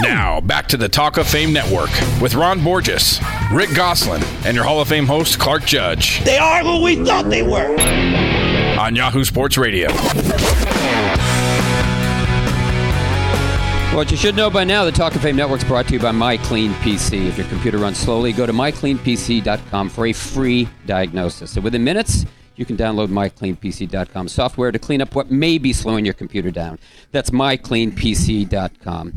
Now, back to the Talk of Fame Network with Ron Borges, Rick Gosselin, and your Hall of Fame host, Clark Judge. They are who we thought they were. On Yahoo Sports Radio. What you should know by now, the Talk of Fame Network is brought to you by MyCleanPC. If your computer runs slowly, go to mycleanpc.com for a free diagnosis. So within minutes, you can download mycleanpc.com software to clean up what may be slowing your computer down. That's mycleanpc.com.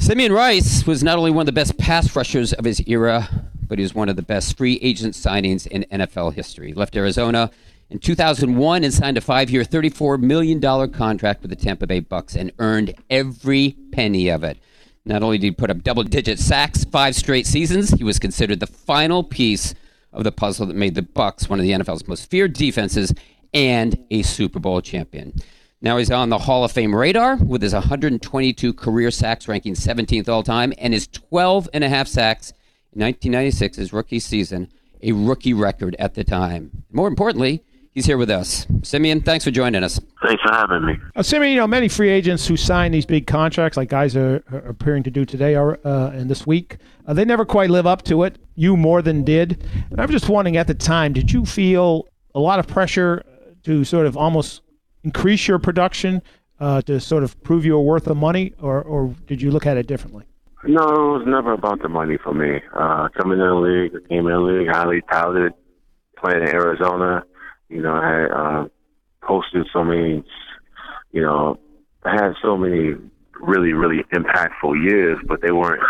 Simeon Rice was not only one of the best pass rushers of his era, but he was one of the best free agent signings in NFL history. He left Arizona in 2001 and signed a five-year, $34 million contract with the Tampa Bay Bucks and earned every penny of it. Not only did he put up double-digit sacks five straight seasons, he was considered the final piece of the puzzle that made the Bucks one of the NFL's most feared defenses and a Super Bowl champion. Now he's on the Hall of Fame radar with his 122 career sacks, ranking 17th all time, and his 12 and a half sacks in 1996, his rookie season, a rookie record at the time. More importantly, he's here with us. Simeon, thanks for joining us. Thanks for having me. Uh, Simeon, you know, many free agents who sign these big contracts, like guys are, are appearing to do today or uh, and this week, uh, they never quite live up to it. You more than did. And I'm just wondering, at the time, did you feel a lot of pressure to sort of almost increase your production uh, to sort of prove you were worth the money, or, or did you look at it differently? No, it was never about the money for me. Uh, coming in the league, I came in the league highly touted, playing in Arizona. You know, I had uh, posted so many, you know, I had so many really, really impactful years, but they weren't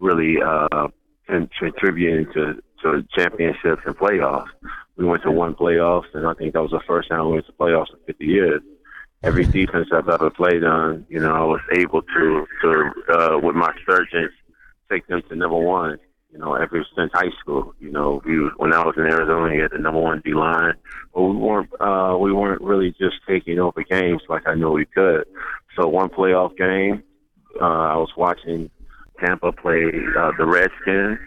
really uh, contributing to, to championships and playoffs. We went to one playoffs, and I think that was the first time we went to playoffs in 50 years. Every defense I've ever played on, you know, I was able to, to uh, with my surgeons, take them to number one. You know, ever since high school, you know, we, when I was in Arizona, we had the number one D line, but we weren't uh, we weren't really just taking over games like I knew we could. So one playoff game, uh, I was watching Tampa play uh, the Redskins.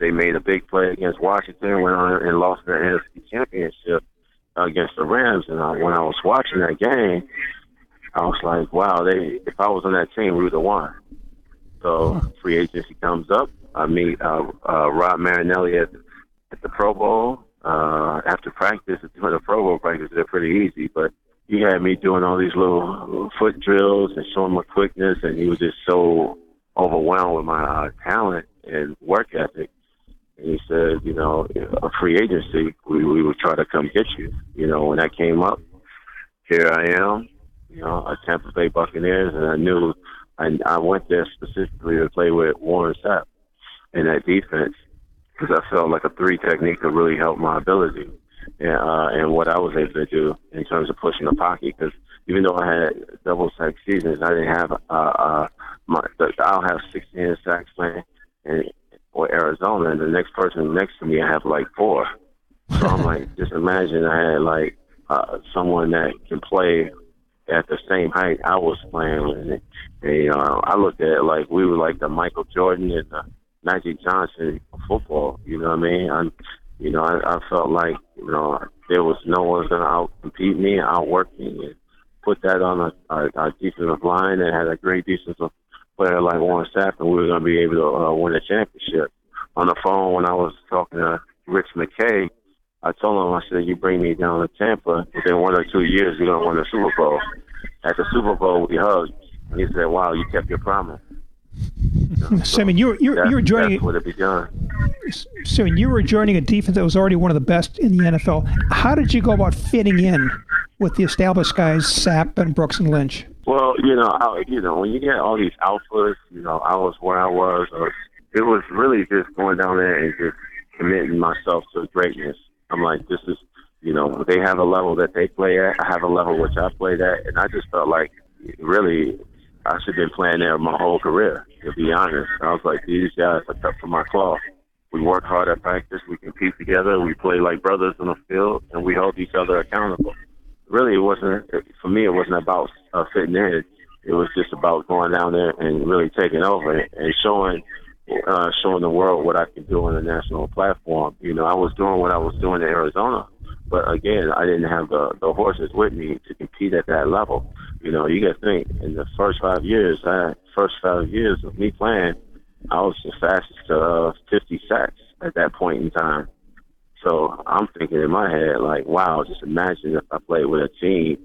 They made a big play against Washington, went on and lost their NFC Championship against the Rams. And I, when I was watching that game, I was like, wow, they if I was on that team, we would have won. So free agency comes up. I meet uh, uh, Rod Marinelli at, at the Pro Bowl. Uh, after practice, doing the Pro Bowl practice, they're pretty easy, but he had me doing all these little, little foot drills and showing my quickness, and he was just so overwhelmed with my uh, talent and work ethic. And said, you know, a free agency, we, we will try to come get you. You know, when that came up, here I am, you know, a Tampa Bay Buccaneers, and I knew I, I went there specifically to play with Warren Sapp in that defense because I felt like a three technique could really help my ability and, uh, and what I was able to do in terms of pushing the pocket. Because even though I had double sack seasons, I didn't have uh, uh, my. I'll have 16 sacks playing in, for Arizona, and the next person next to me, I have like four. So I'm like, just imagine I had like uh, someone that can play at the same height I was playing with. And, and you know, I looked at it like we were like the Michael Jordan and the Magic Johnson football. You know what I mean? I'm, you know, I, I felt like you know there was no one going to out compete me, outwork me, and put that on a, a, a defensive line that had a great defensive player like Warren Sapp, and we were going to be able to uh, win a championship. On the phone when I was talking to Rich McKay, I told him, I said, you bring me down to Tampa, within one or two years, you're going to win the Super Bowl. At the Super Bowl, we hugged. And he said, wow, you kept your promise. Simeon, you were you were, you were joining. What it begun. Simeon, you were joining a defense that was already one of the best in the NFL. How did you go about fitting in with the established guys, Sapp and Brooks and Lynch? Well, you know, I, you know, when you get all these alphas, you know, I was where I was. Or it was really just going down there and just committing myself to greatness. I'm like, this is, you know, they have a level that they play at. I have a level which I played at, and I just felt like, really, I should have been playing there my whole career. To be honest, I was like, these guys are cut from my cloth. We work hard at practice. We compete together. We play like brothers on the field, and we hold each other accountable. Really, it wasn't for me. It wasn't about uh, fitting in. It was just about going down there and really taking over and showing uh, showing the world what I can do on a national platform. You know, I was doing what I was doing in Arizona, but again, I didn't have the, the horses with me to compete at that level. You know, you got to think in the first five years, I first five years of me playing, I was the fastest to uh, 50 sacks at that point in time. So I'm thinking in my head, like, wow, just imagine if I played with a team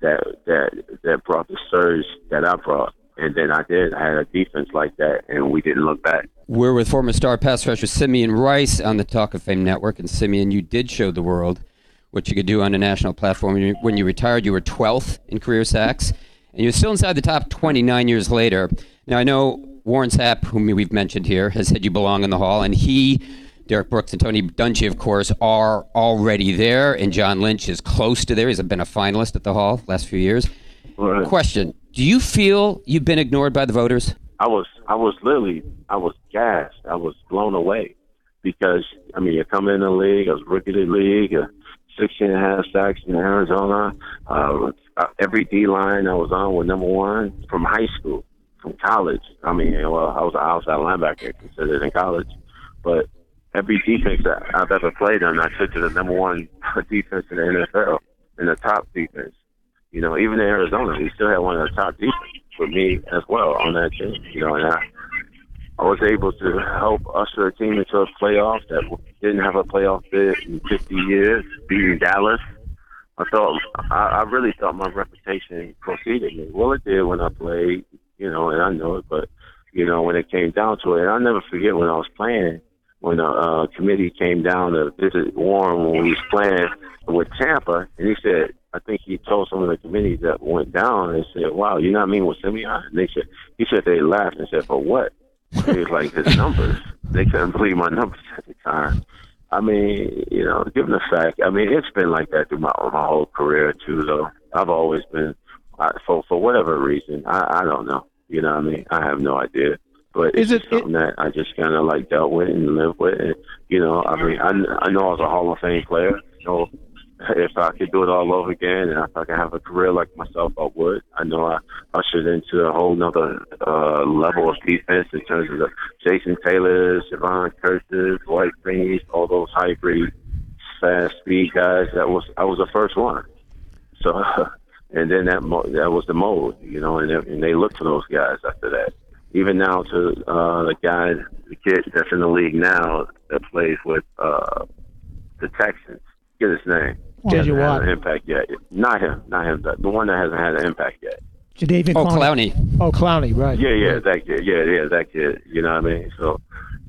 that that that brought the surge that I brought, and then I did. I had a defense like that, and we didn't look back. We're with former star pass rusher Simeon Rice on the Talk of Fame Network, and Simeon, you did show the world what you could do on a national platform. When you, when you retired, you were 12th in career sacks, and you're still inside the top 29 years later. Now I know Warren Sapp, whom we've mentioned here, has said you belong in the Hall, and he Derrick Brooks and Tony Dungy, of course, are already there, and John Lynch is close to there. He's been a finalist at the Hall last few years. Right. Question: Do you feel you've been ignored by the voters? I was, I was literally, I was gassed. I was blown away because I mean, you come in the league, I was rookie of the league, uh, 16 and a half sacks in Arizona. Uh, every D line I was on was number one from high school, from college. I mean, well, I was an outside linebacker considered in college, but every defense that I've ever played on, I took to the number one defense in the NFL, in the top defense. You know, even in Arizona, we still had one of the top defense for me as well on that team. You know, and I, I was able to help usher a team into a playoff that didn't have a playoff bid in 50 years, beating Dallas. I thought, I, I really thought my reputation preceded me. Well, it did when I played, you know, and I know it, but you know, when it came down to it, and I'll never forget when I was playing when a uh, committee came down to visit Warren when we was playing with Tampa, and he said, I think he told some of the committees that went down and said, "Wow, you're not mean with Simeon?" And they said, he said they laughed and said, "For what?" He was like his numbers. They couldn't believe my numbers at the time. I mean, you know, given the fact, I mean, it's been like that through my my whole career too. Though I've always been, I, for for whatever reason, I I don't know. You know what I mean? I have no idea. But is it something it, that I just kind of like dealt with and lived with? And, you know, I mean, I, I know I was a Hall of Fame player. So if I could do it all over again and if I could have a career like myself, I would. I know I ushered into a whole nother uh, level of defense in terms of the Jason Taylors, Jevon Kearses, Dwight Freeney's, all those hybrid fast speed guys. That was I was the first one. So, and then that mo- that was the mold, you know, and, they, and they looked for those guys after that even now to uh, the guy, the kid that's in the league now that plays with uh, the Texans. Get his name. J.J. Watt. An impact yet? Not him. Not him. The, the one that hasn't had an impact yet. Jadeveon oh, Clowney. Oh, Clowney, right. Yeah, yeah, that kid. Yeah, yeah, that kid. You know what I mean? So,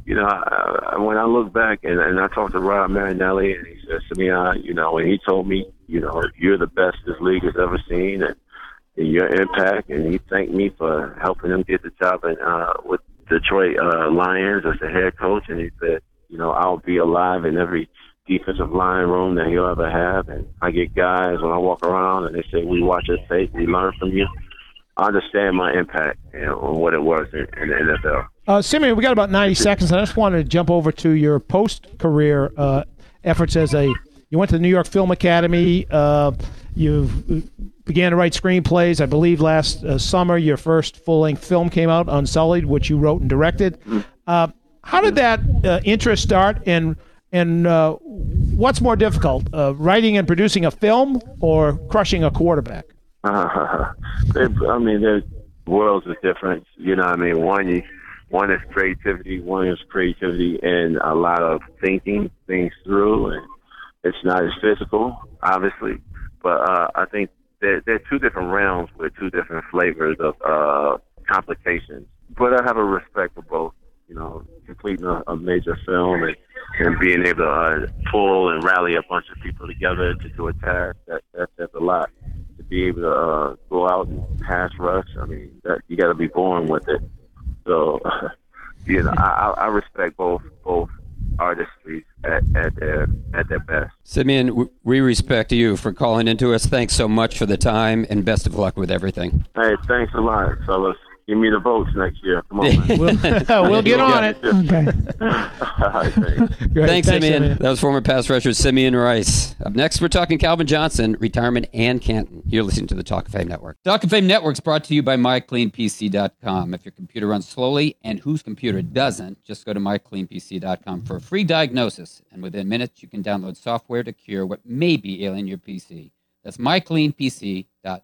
you know, I, when I look back and, and I talked to Rod Marinelli, and he says to me, I, you know, and he told me, you know, you're the best this league has ever seen, and your impact, and he thanked me for helping him get the job in, uh, with Detroit uh, Lions as the head coach. And he said, you know, I'll be alive in every defensive line room that he'll ever have. And I get guys when I walk around and they say, we watch your tape, we learn from you. I understand my impact you know, on what it was in, in the NFL. Uh, Simeon, we got about 90 seconds. I just wanted to jump over to your post-career uh, efforts as a you went to the New York Film Academy. Uh, you began to write screenplays. I believe last uh, summer your first full-length film came out, Unsullied, which you wrote and directed. Uh, how did that uh, interest start, and and uh, what's more difficult, uh, writing and producing a film or crushing a quarterback? I mean, there's worlds of difference. You know, what I mean, one you, one is creativity, one is creativity and a lot of thinking things through, and it's not as physical, obviously. But uh, I think they're, they're two different realms with two different flavors of uh, complications. But I have a respect for both. You know, completing a, a major film and, and being able to uh, pull and rally a bunch of people together to do a task that, that that's a lot. To be able to uh, go out and pass rush, I mean, that you got to be born with it. So, you know, I, I respect both both artistry at, at their at their best. Simeon, we respect you for calling into us. Thanks so much for the time, and best of luck with everything. Hey, thanks a lot, fellas give me the votes next year. Come on, man. we'll, we'll get on it. Okay. thanks, thanks, Simeon. That was former pass rusher Simeon Rice. Up next, we're talking Calvin Johnson, retirement, and Canton. You're listening to the Talk of Fame Network. Talk of Fame Network is brought to you by MyCleanPC.com. If your computer runs slowly, and whose computer doesn't, just go to MyCleanPC.com for a free diagnosis. And within minutes, you can download software to cure what may be ailing your PC. That's MyCleanPC.com.